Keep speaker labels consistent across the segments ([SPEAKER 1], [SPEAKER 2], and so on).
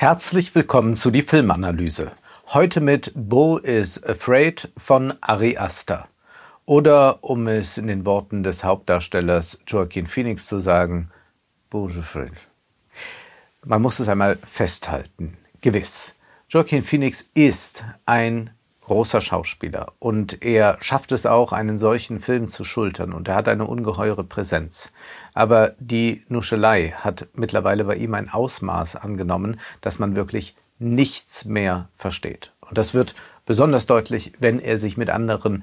[SPEAKER 1] Herzlich willkommen zu die Filmanalyse. Heute mit Bo is Afraid von Ari Aster. Oder um es in den Worten des Hauptdarstellers Joaquin Phoenix zu sagen, Bo is Afraid. Man muss es einmal festhalten. Gewiss. Joaquin Phoenix ist ein großer Schauspieler und er schafft es auch, einen solchen Film zu schultern und er hat eine ungeheure Präsenz. Aber die Nuschelei hat mittlerweile bei ihm ein Ausmaß angenommen, dass man wirklich nichts mehr versteht. Und das wird besonders deutlich, wenn er sich mit anderen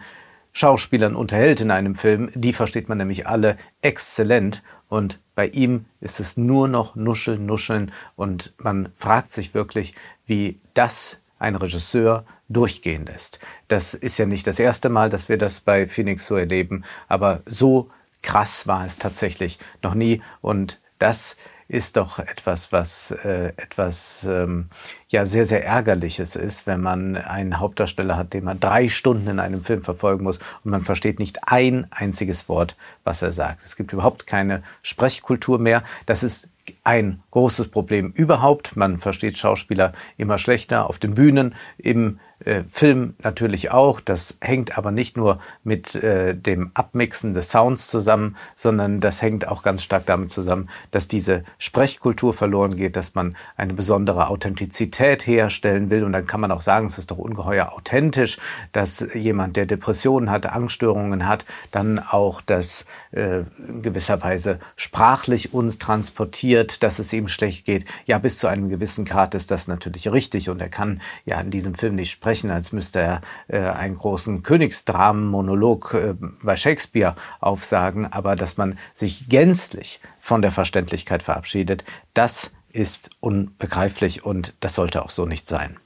[SPEAKER 1] Schauspielern unterhält in einem Film. Die versteht man nämlich alle exzellent. Und bei ihm ist es nur noch Nuscheln, Nuscheln. Und man fragt sich wirklich, wie das ein Regisseur durchgehen lässt. Das ist ja nicht das erste Mal, dass wir das bei Phoenix so erleben, aber so krass war es tatsächlich noch nie und das ist doch etwas, was äh, etwas ähm, ja sehr sehr ärgerliches ist, wenn man einen Hauptdarsteller hat, den man drei Stunden in einem Film verfolgen muss und man versteht nicht ein einziges Wort, was er sagt. Es gibt überhaupt keine Sprechkultur mehr. Das ist ein großes Problem überhaupt. Man versteht Schauspieler immer schlechter auf den Bühnen, im äh, Film natürlich auch. Das hängt aber nicht nur mit äh, dem Abmixen des Sounds zusammen, sondern das hängt auch ganz stark damit zusammen, dass diese Sprechkultur verloren geht, dass man eine besondere Authentizität herstellen will. Und dann kann man auch sagen, es ist doch ungeheuer authentisch, dass jemand, der Depressionen hat, Angststörungen hat, dann auch das äh, in gewisser Weise sprachlich uns transportiert, dass es ihm schlecht geht. Ja, bis zu einem gewissen Grad ist das natürlich richtig und er kann ja in diesem Film nicht sprechen, als müsste er äh, einen großen Königsdramen-Monolog äh, bei Shakespeare aufsagen, aber dass man sich gänzlich von der Verständlichkeit verabschiedet, das ist unbegreiflich und das sollte auch so nicht sein.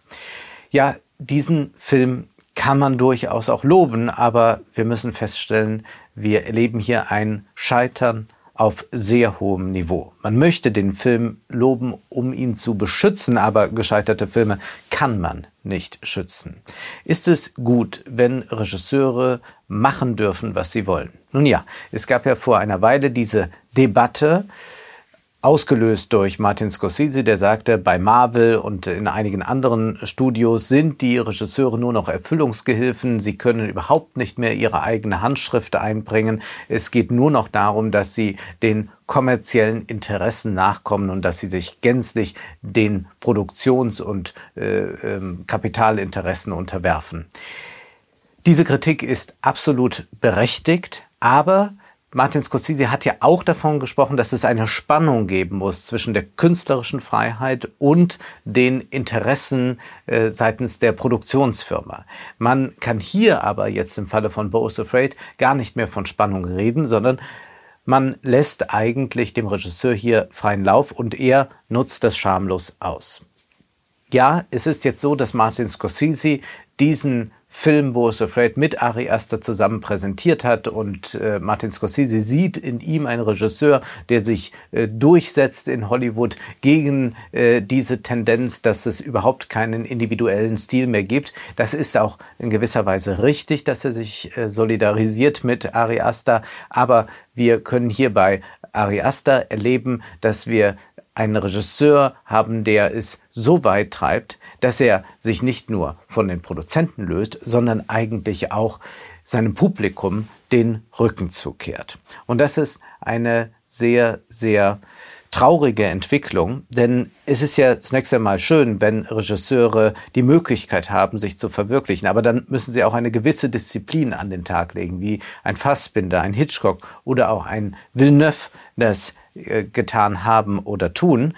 [SPEAKER 1] Ja, diesen Film kann man durchaus auch loben, aber wir müssen feststellen, wir erleben hier ein Scheitern auf sehr hohem Niveau. Man möchte den Film loben, um ihn zu beschützen, aber gescheiterte Filme kann man nicht schützen. Ist es gut, wenn Regisseure machen dürfen, was sie wollen? Nun ja, es gab ja vor einer Weile diese Debatte, ausgelöst durch Martin Scorsese, der sagte, bei Marvel und in einigen anderen Studios sind die Regisseure nur noch Erfüllungsgehilfen. Sie können überhaupt nicht mehr ihre eigene Handschrift einbringen. Es geht nur noch darum, dass sie den kommerziellen Interessen nachkommen und dass sie sich gänzlich den Produktions- und äh, äh, Kapitalinteressen unterwerfen. Diese Kritik ist absolut berechtigt, aber Martin Scorsese hat ja auch davon gesprochen, dass es eine Spannung geben muss zwischen der künstlerischen Freiheit und den Interessen äh, seitens der Produktionsfirma. Man kann hier aber jetzt im Falle von Bo Afraid gar nicht mehr von Spannung reden, sondern man lässt eigentlich dem Regisseur hier freien Lauf und er nutzt das schamlos aus. Ja, es ist jetzt so, dass Martin Scorsese diesen Film Bo is Afraid mit Ari Aster zusammen präsentiert hat und äh, Martin Scorsese sieht in ihm einen Regisseur, der sich äh, durchsetzt in Hollywood gegen äh, diese Tendenz, dass es überhaupt keinen individuellen Stil mehr gibt. Das ist auch in gewisser Weise richtig, dass er sich äh, solidarisiert mit Ari Aster, aber wir können hier bei Ari Aster erleben, dass wir einen Regisseur haben, der es so weit treibt, dass er sich nicht nur von den Produzenten löst, sondern eigentlich auch seinem Publikum den Rücken zukehrt. Und das ist eine sehr, sehr traurige Entwicklung, denn es ist ja zunächst einmal schön, wenn Regisseure die Möglichkeit haben, sich zu verwirklichen, aber dann müssen sie auch eine gewisse Disziplin an den Tag legen, wie ein Fassbinder, ein Hitchcock oder auch ein Villeneuve das äh, getan haben oder tun.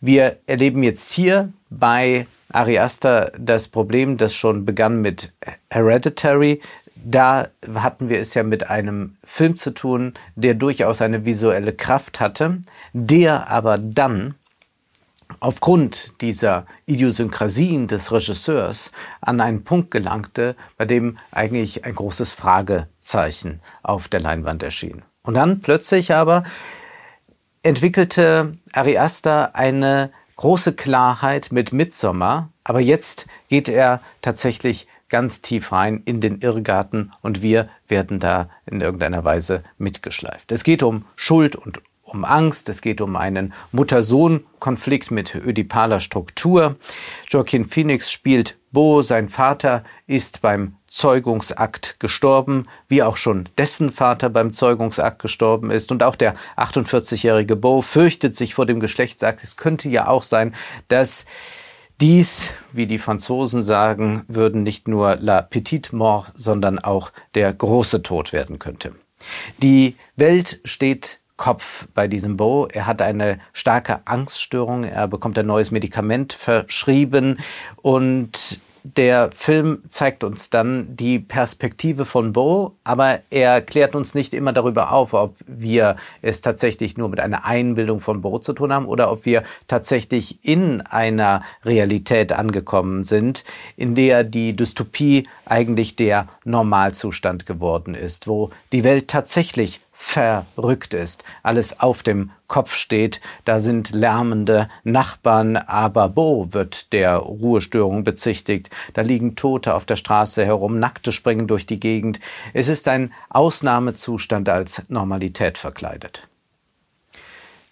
[SPEAKER 1] Wir erleben jetzt hier bei Ari Aster das Problem, das schon begann mit Hereditary. Da hatten wir es ja mit einem Film zu tun, der durchaus eine visuelle Kraft hatte, der aber dann aufgrund dieser Idiosynkrasien des Regisseurs an einen Punkt gelangte, bei dem eigentlich ein großes Fragezeichen auf der Leinwand erschien. Und dann plötzlich aber entwickelte Ari Aster eine große Klarheit mit Midsommer, aber jetzt geht er tatsächlich ganz tief rein in den Irrgarten und wir werden da in irgendeiner Weise mitgeschleift. Es geht um Schuld und um Angst, es geht um einen Mutter-Sohn-Konflikt mit ödipaler Struktur. Joaquin Phoenix spielt Bo, sein Vater ist beim Zeugungsakt gestorben, wie auch schon dessen Vater beim Zeugungsakt gestorben ist. Und auch der 48-jährige Bo fürchtet sich vor dem Geschlechtsakt. Es könnte ja auch sein, dass dies, wie die Franzosen sagen würden, nicht nur la petite mort, sondern auch der große Tod werden könnte. Die Welt steht Kopf bei diesem Bo. Er hat eine starke Angststörung. Er bekommt ein neues Medikament verschrieben und der Film zeigt uns dann die Perspektive von Bo, aber er klärt uns nicht immer darüber auf, ob wir es tatsächlich nur mit einer Einbildung von Bo zu tun haben oder ob wir tatsächlich in einer Realität angekommen sind, in der die Dystopie eigentlich der Normalzustand geworden ist, wo die Welt tatsächlich verrückt ist, alles auf dem Kopf steht, da sind lärmende Nachbarn, aber Bo wird der Ruhestörung bezichtigt, da liegen Tote auf der Straße herum, Nackte springen durch die Gegend. Es ist ein Ausnahmezustand als Normalität verkleidet.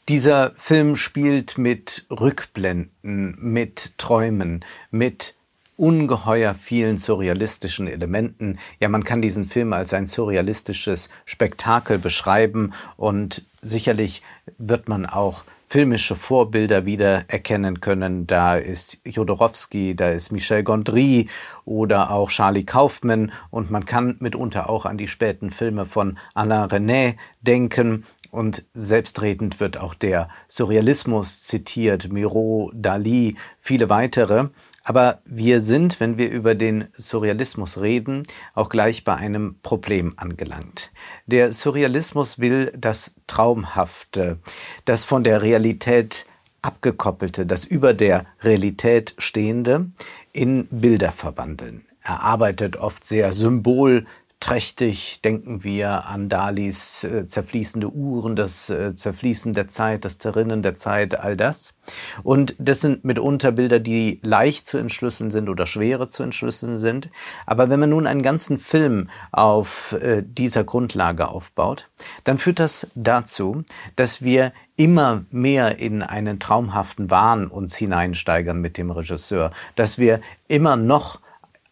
[SPEAKER 1] Dieser Film spielt mit Rückblenden, mit Träumen, mit ungeheuer vielen surrealistischen Elementen. Ja, man kann diesen Film als ein surrealistisches Spektakel beschreiben und sicherlich wird man auch filmische Vorbilder wieder erkennen können. Da ist Jodorowsky, da ist Michel Gondry oder auch Charlie Kaufman und man kann mitunter auch an die späten Filme von Alain René denken. Und selbstredend wird auch der Surrealismus zitiert, Miro, Dali, viele weitere. Aber wir sind, wenn wir über den Surrealismus reden, auch gleich bei einem Problem angelangt. Der Surrealismus will das Traumhafte, das von der Realität abgekoppelte, das über der Realität stehende in Bilder verwandeln. Er arbeitet oft sehr symbol trächtig denken wir an Dalis äh, zerfließende Uhren, das äh, Zerfließen der Zeit, das Zerrinnen der Zeit, all das. Und das sind mitunter Bilder, die leicht zu entschlüsseln sind oder schwere zu entschlüsseln sind. Aber wenn man nun einen ganzen Film auf äh, dieser Grundlage aufbaut, dann führt das dazu, dass wir immer mehr in einen traumhaften Wahn uns hineinsteigern mit dem Regisseur, dass wir immer noch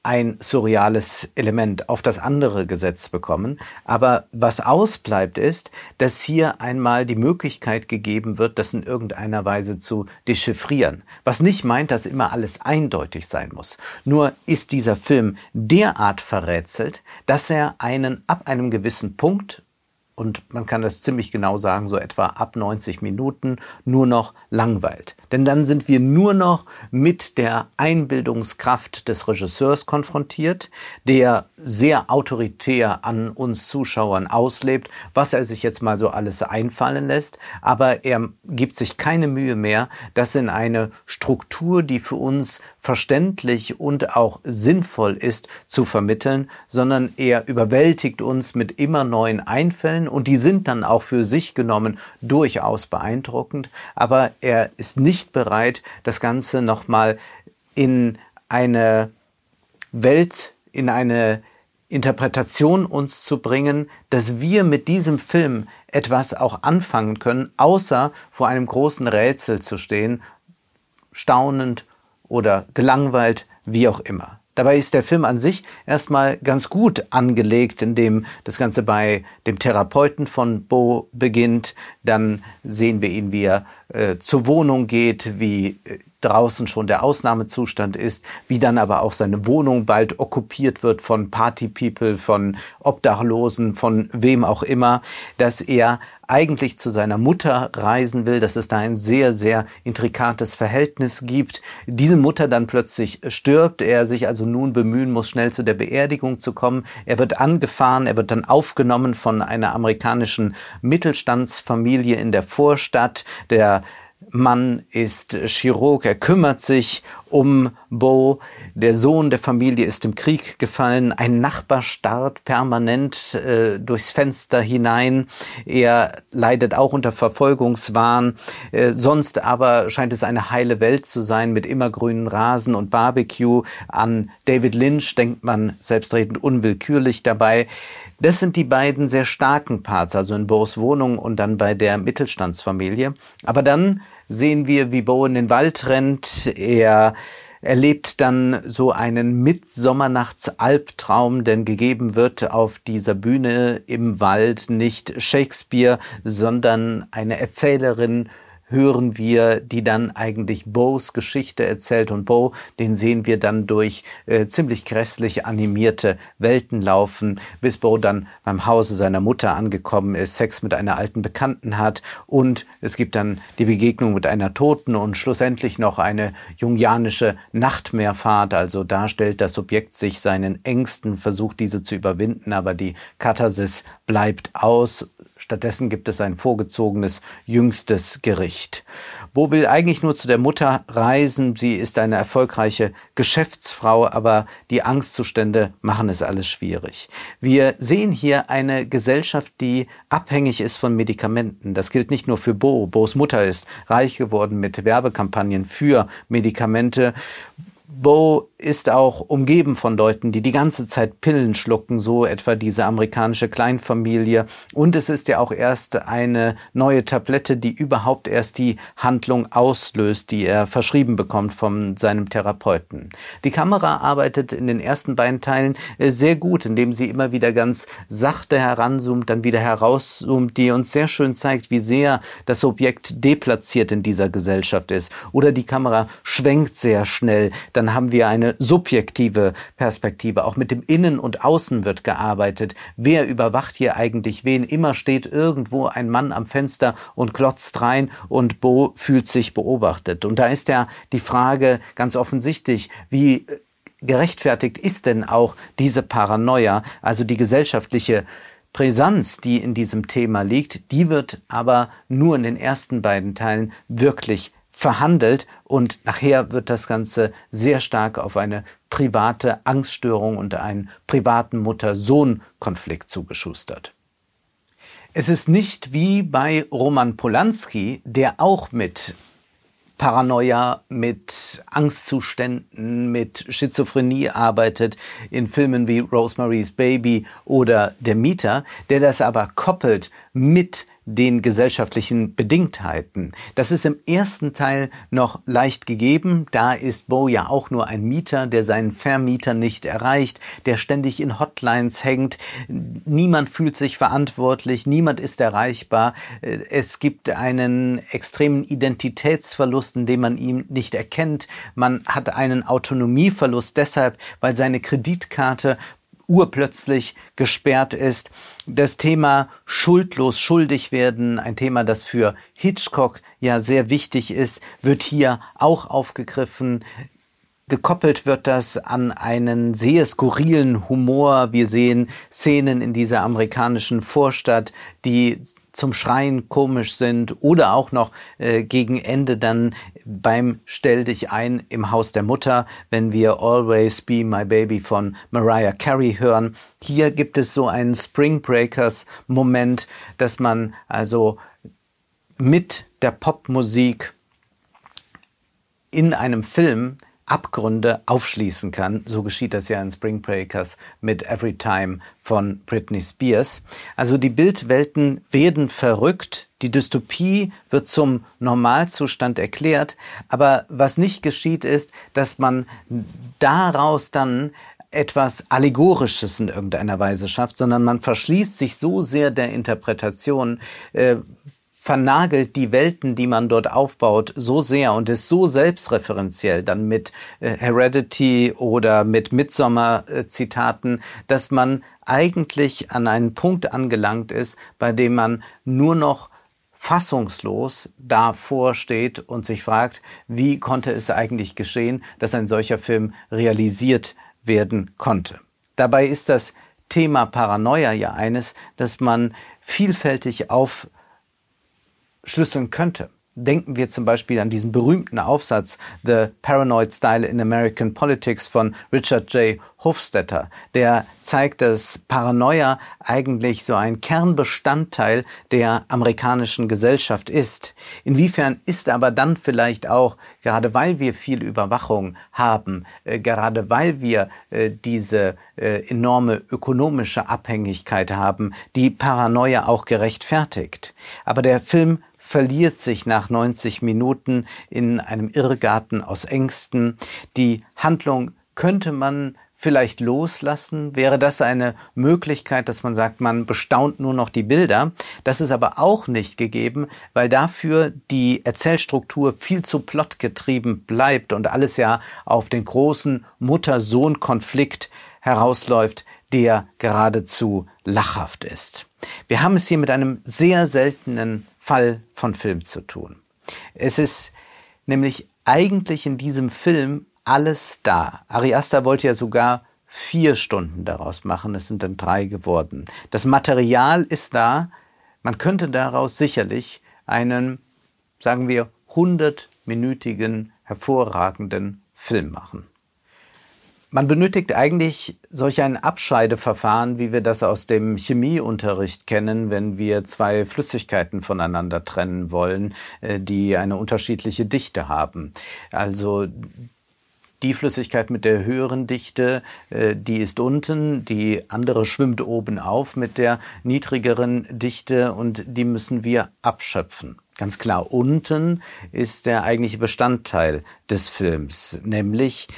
[SPEAKER 1] ein surreales Element auf das andere gesetzt bekommen. Aber was ausbleibt ist, dass hier einmal die Möglichkeit gegeben wird, das in irgendeiner Weise zu dechiffrieren. Was nicht meint, dass immer alles eindeutig sein muss. Nur ist dieser Film derart verrätselt, dass er einen ab einem gewissen Punkt und man kann das ziemlich genau sagen, so etwa ab 90 Minuten nur noch langweilt. Denn dann sind wir nur noch mit der Einbildungskraft des Regisseurs konfrontiert, der sehr autoritär an uns Zuschauern auslebt, was er sich jetzt mal so alles einfallen lässt, aber er gibt sich keine Mühe mehr, das in eine Struktur, die für uns verständlich und auch sinnvoll ist, zu vermitteln, sondern er überwältigt uns mit immer neuen Einfällen und die sind dann auch für sich genommen durchaus beeindruckend, aber er ist nicht bereit, das Ganze nochmal in eine Welt, in eine Interpretation uns zu bringen, dass wir mit diesem Film etwas auch anfangen können, außer vor einem großen Rätsel zu stehen, staunend oder gelangweilt, wie auch immer. Dabei ist der Film an sich erstmal ganz gut angelegt, indem das Ganze bei dem Therapeuten von Bo beginnt. Dann sehen wir ihn, wie er äh, zur Wohnung geht, wie äh, draußen schon der Ausnahmezustand ist, wie dann aber auch seine Wohnung bald okkupiert wird von Party-People, von Obdachlosen, von wem auch immer, dass er eigentlich zu seiner Mutter reisen will, dass es da ein sehr, sehr intrikates Verhältnis gibt. Diese Mutter dann plötzlich stirbt, er sich also nun bemühen muss, schnell zu der Beerdigung zu kommen. Er wird angefahren, er wird dann aufgenommen von einer amerikanischen Mittelstandsfamilie in der Vorstadt. Der Mann ist Chirurg, er kümmert sich um Bo. Der Sohn der Familie ist im Krieg gefallen. Ein Nachbar starrt permanent äh, durchs Fenster hinein. Er leidet auch unter Verfolgungswahn. Äh, sonst aber scheint es eine heile Welt zu sein mit immergrünen Rasen und Barbecue. An David Lynch denkt man selbstredend unwillkürlich dabei. Das sind die beiden sehr starken Parts, also in Bo's Wohnung und dann bei der Mittelstandsfamilie. Aber dann sehen wir, wie Bo in den Wald rennt. Er erlebt dann so einen Mittsommernachtsalbtraum, denn gegeben wird auf dieser Bühne im Wald nicht Shakespeare, sondern eine Erzählerin hören wir, die dann eigentlich Bows Geschichte erzählt. Und Bo, den sehen wir dann durch äh, ziemlich grässlich animierte Welten laufen, bis Bo dann beim Hause seiner Mutter angekommen ist, Sex mit einer alten Bekannten hat. Und es gibt dann die Begegnung mit einer Toten und schlussendlich noch eine jungianische Nachtmeerfahrt, also darstellt das Subjekt sich seinen Ängsten, versucht diese zu überwinden, aber die Katharsis bleibt aus Stattdessen gibt es ein vorgezogenes jüngstes Gericht. Bo will eigentlich nur zu der Mutter reisen. Sie ist eine erfolgreiche Geschäftsfrau, aber die Angstzustände machen es alles schwierig. Wir sehen hier eine Gesellschaft, die abhängig ist von Medikamenten. Das gilt nicht nur für Bo. Bo's Mutter ist reich geworden mit Werbekampagnen für Medikamente. Bo ist auch umgeben von Leuten, die die ganze Zeit Pillen schlucken, so etwa diese amerikanische Kleinfamilie. Und es ist ja auch erst eine neue Tablette, die überhaupt erst die Handlung auslöst, die er verschrieben bekommt von seinem Therapeuten. Die Kamera arbeitet in den ersten beiden Teilen äh, sehr gut, indem sie immer wieder ganz sachte heranzoomt, dann wieder herauszoomt, die uns sehr schön zeigt, wie sehr das Objekt deplatziert in dieser Gesellschaft ist. Oder die Kamera schwenkt sehr schnell, dann haben wir eine subjektive Perspektive. Auch mit dem Innen und Außen wird gearbeitet. Wer überwacht hier eigentlich wen? Immer steht irgendwo ein Mann am Fenster und klotzt rein und Bo fühlt sich beobachtet. Und da ist ja die Frage ganz offensichtlich, wie gerechtfertigt ist denn auch diese Paranoia, also die gesellschaftliche Brisanz, die in diesem Thema liegt, die wird aber nur in den ersten beiden Teilen wirklich verhandelt und nachher wird das Ganze sehr stark auf eine private Angststörung und einen privaten Mutter-Sohn-Konflikt zugeschustert. Es ist nicht wie bei Roman Polanski, der auch mit Paranoia, mit Angstzuständen, mit Schizophrenie arbeitet in Filmen wie Rosemary's Baby oder Der Mieter, der das aber koppelt mit den gesellschaftlichen Bedingtheiten. Das ist im ersten Teil noch leicht gegeben. Da ist Bo ja auch nur ein Mieter, der seinen Vermieter nicht erreicht, der ständig in Hotlines hängt. Niemand fühlt sich verantwortlich, niemand ist erreichbar. Es gibt einen extremen Identitätsverlust, in dem man ihn nicht erkennt. Man hat einen Autonomieverlust deshalb, weil seine Kreditkarte urplötzlich gesperrt ist. Das Thema schuldlos schuldig werden, ein Thema, das für Hitchcock ja sehr wichtig ist, wird hier auch aufgegriffen. Gekoppelt wird das an einen sehr skurrilen Humor. Wir sehen Szenen in dieser amerikanischen Vorstadt, die zum Schreien komisch sind oder auch noch äh, gegen Ende dann beim Stell dich ein im Haus der Mutter, wenn wir Always Be My Baby von Mariah Carey hören. Hier gibt es so einen Spring Breakers Moment, dass man also mit der Popmusik in einem Film Abgründe aufschließen kann. So geschieht das ja in Spring Breakers mit Every Time von Britney Spears. Also die Bildwelten werden verrückt, die Dystopie wird zum Normalzustand erklärt, aber was nicht geschieht ist, dass man daraus dann etwas Allegorisches in irgendeiner Weise schafft, sondern man verschließt sich so sehr der Interpretation, äh, vernagelt die Welten, die man dort aufbaut, so sehr und ist so selbstreferenziell dann mit äh, Heredity oder mit Midsommar-Zitaten, dass man eigentlich an einen Punkt angelangt ist, bei dem man nur noch fassungslos davor steht und sich fragt, wie konnte es eigentlich geschehen, dass ein solcher Film realisiert werden konnte. Dabei ist das Thema Paranoia ja eines, dass man vielfältig auf schlüsseln könnte. Denken wir zum Beispiel an diesen berühmten Aufsatz The Paranoid Style in American Politics von Richard J. Hofstetter, der zeigt, dass Paranoia eigentlich so ein Kernbestandteil der amerikanischen Gesellschaft ist. Inwiefern ist aber dann vielleicht auch, gerade weil wir viel Überwachung haben, äh, gerade weil wir äh, diese äh, enorme ökonomische Abhängigkeit haben, die Paranoia auch gerechtfertigt. Aber der Film verliert sich nach 90 Minuten in einem Irrgarten aus Ängsten. Die Handlung könnte man vielleicht loslassen? Wäre das eine Möglichkeit, dass man sagt, man bestaunt nur noch die Bilder? Das ist aber auch nicht gegeben, weil dafür die Erzählstruktur viel zu plotgetrieben bleibt und alles ja auf den großen Mutter-Sohn-Konflikt herausläuft, der geradezu lachhaft ist. Wir haben es hier mit einem sehr seltenen Fall von Film zu tun. Es ist nämlich eigentlich in diesem Film alles da. Ari wollte ja sogar vier Stunden daraus machen. Es sind dann drei geworden. Das Material ist da. Man könnte daraus sicherlich einen, sagen wir, hundertminütigen, hervorragenden Film machen. Man benötigt eigentlich solch ein Abscheideverfahren, wie wir das aus dem Chemieunterricht kennen, wenn wir zwei Flüssigkeiten voneinander trennen wollen, äh, die eine unterschiedliche Dichte haben. Also die Flüssigkeit mit der höheren Dichte, äh, die ist unten, die andere schwimmt oben auf mit der niedrigeren Dichte und die müssen wir abschöpfen. Ganz klar, unten ist der eigentliche Bestandteil des Films, nämlich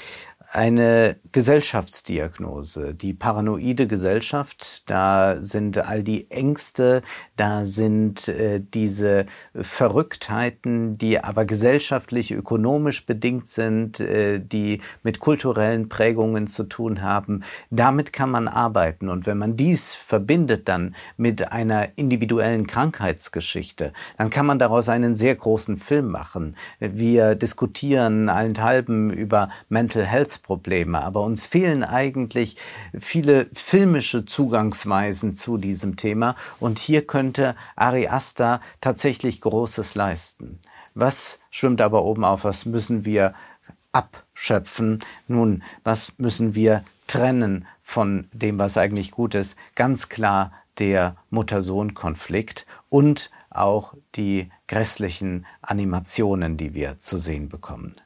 [SPEAKER 1] eine Gesellschaftsdiagnose, die paranoide Gesellschaft. Da sind all die Ängste, da sind äh, diese Verrücktheiten, die aber gesellschaftlich, ökonomisch bedingt sind, äh, die mit kulturellen Prägungen zu tun haben. Damit kann man arbeiten. Und wenn man dies verbindet dann mit einer individuellen Krankheitsgeschichte, dann kann man daraus einen sehr großen Film machen. Wir diskutieren allenthalben über Mental Health Probleme. Aber uns fehlen eigentlich viele filmische Zugangsweisen zu diesem Thema. Und hier könnte Ari Aster tatsächlich Großes leisten. Was schwimmt aber oben auf? Was müssen wir abschöpfen? Nun, was müssen wir trennen von dem, was eigentlich gut ist? Ganz klar der Mutter-Sohn-Konflikt und auch die grässlichen Animationen, die wir zu sehen bekommen.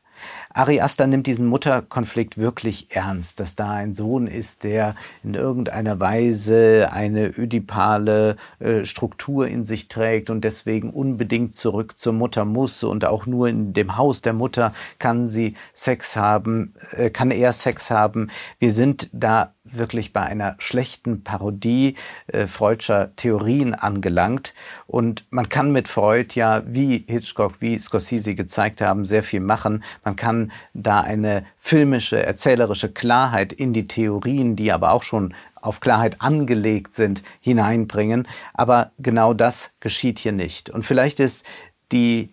[SPEAKER 1] Ari Aster nimmt diesen Mutterkonflikt wirklich ernst, dass da ein Sohn ist, der in irgendeiner Weise eine ödipale äh, Struktur in sich trägt und deswegen unbedingt zurück zur Mutter muss und auch nur in dem Haus der Mutter kann sie Sex haben, äh, kann er Sex haben. Wir sind da wirklich bei einer schlechten Parodie äh, Freudscher Theorien angelangt. Und man kann mit Freud ja, wie Hitchcock, wie Scorsese gezeigt haben, sehr viel machen. Man kann da eine filmische, erzählerische Klarheit in die Theorien, die aber auch schon auf Klarheit angelegt sind, hineinbringen. Aber genau das geschieht hier nicht. Und vielleicht ist die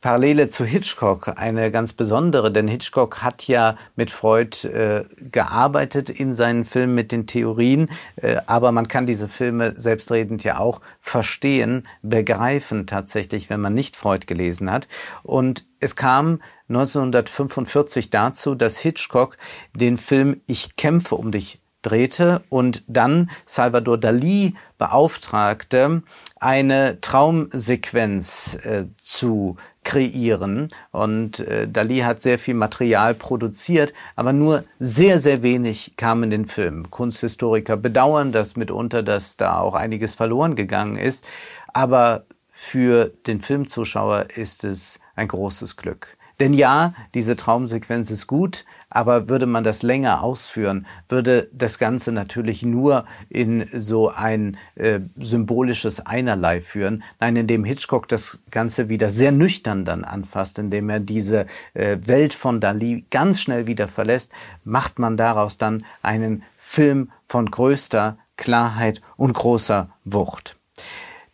[SPEAKER 1] Parallele zu Hitchcock eine ganz besondere, denn Hitchcock hat ja mit Freud äh, gearbeitet in seinen Filmen mit den Theorien, äh, aber man kann diese Filme selbstredend ja auch verstehen, begreifen tatsächlich, wenn man nicht Freud gelesen hat. Und es kam 1945 dazu, dass Hitchcock den Film Ich kämpfe um dich drehte und dann Salvador Dali beauftragte, eine Traumsequenz äh, zu kreieren. Und äh, Dali hat sehr viel Material produziert, aber nur sehr, sehr wenig kam in den Film. Kunsthistoriker bedauern das mitunter, dass da auch einiges verloren gegangen ist. Aber für den Filmzuschauer ist es ein großes Glück. Denn ja, diese Traumsequenz ist gut, aber würde man das länger ausführen, würde das Ganze natürlich nur in so ein äh, symbolisches Einerlei führen. Nein, indem Hitchcock das Ganze wieder sehr nüchtern dann anfasst, indem er diese äh, Welt von Dali ganz schnell wieder verlässt, macht man daraus dann einen Film von größter Klarheit und großer Wucht.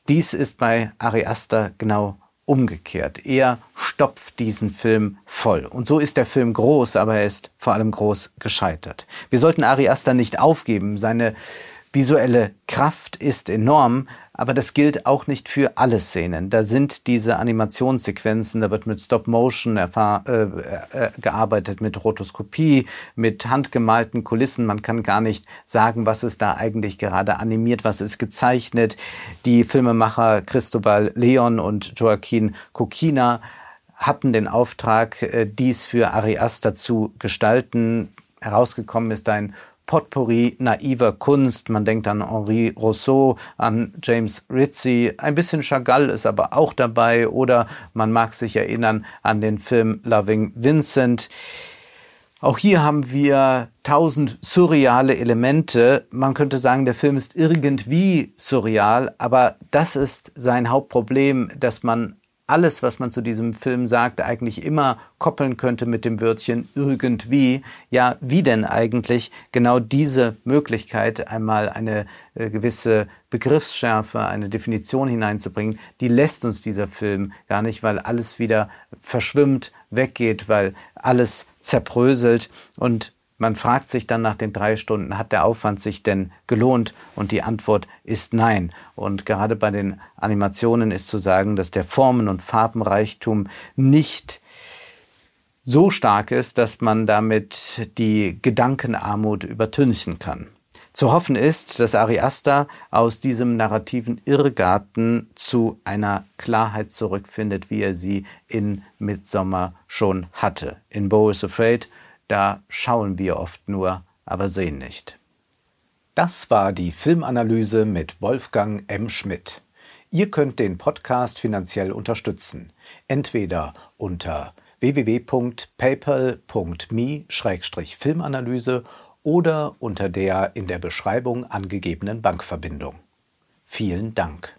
[SPEAKER 1] Dies ist bei Ari genau umgekehrt. Er stopft diesen Film voll. Und so ist der Film groß, aber er ist vor allem groß gescheitert. Wir sollten Ari Aster nicht aufgeben. Seine visuelle Kraft ist enorm, aber das gilt auch nicht für alle Szenen. Da sind diese Animationssequenzen, da wird mit Stop Motion äh, äh, gearbeitet, mit Rotoskopie, mit handgemalten Kulissen. Man kann gar nicht sagen, was ist da eigentlich gerade animiert, was ist gezeichnet. Die Filmemacher Cristobal Leon und Joaquin Coquina hatten den Auftrag, äh, dies für Ari Aster zu gestalten. Herausgekommen ist ein Potpourri naiver Kunst. Man denkt an Henri Rousseau, an James Ritchie. Ein bisschen Chagall ist aber auch dabei. Oder man mag sich erinnern an den Film Loving Vincent. Auch hier haben wir tausend surreale Elemente. Man könnte sagen, der Film ist irgendwie surreal, aber das ist sein Hauptproblem, dass man alles, was man zu diesem Film sagt, eigentlich immer koppeln könnte mit dem Wörtchen irgendwie. Ja, wie denn eigentlich genau diese Möglichkeit, einmal eine äh, gewisse Begriffsschärfe, eine Definition hineinzubringen, die lässt uns dieser Film gar nicht, weil alles wieder verschwimmt, weggeht, weil alles zerbröselt und man fragt sich dann nach den drei Stunden, hat der Aufwand sich denn gelohnt? Und die Antwort ist nein. Und gerade bei den Animationen ist zu sagen, dass der Formen- und Farbenreichtum nicht so stark ist, dass man damit die Gedankenarmut übertünchen kann. Zu hoffen ist, dass Ari Aster aus diesem narrativen Irrgarten zu einer Klarheit zurückfindet, wie er sie in Midsommer schon hatte. In Bo is Afraid da schauen wir oft nur, aber sehen nicht. Das war die Filmanalyse mit Wolfgang M. Schmidt. Ihr könnt den Podcast finanziell unterstützen. Entweder unter www.paypal.me-filmanalyse oder unter der in der Beschreibung angegebenen Bankverbindung. Vielen Dank.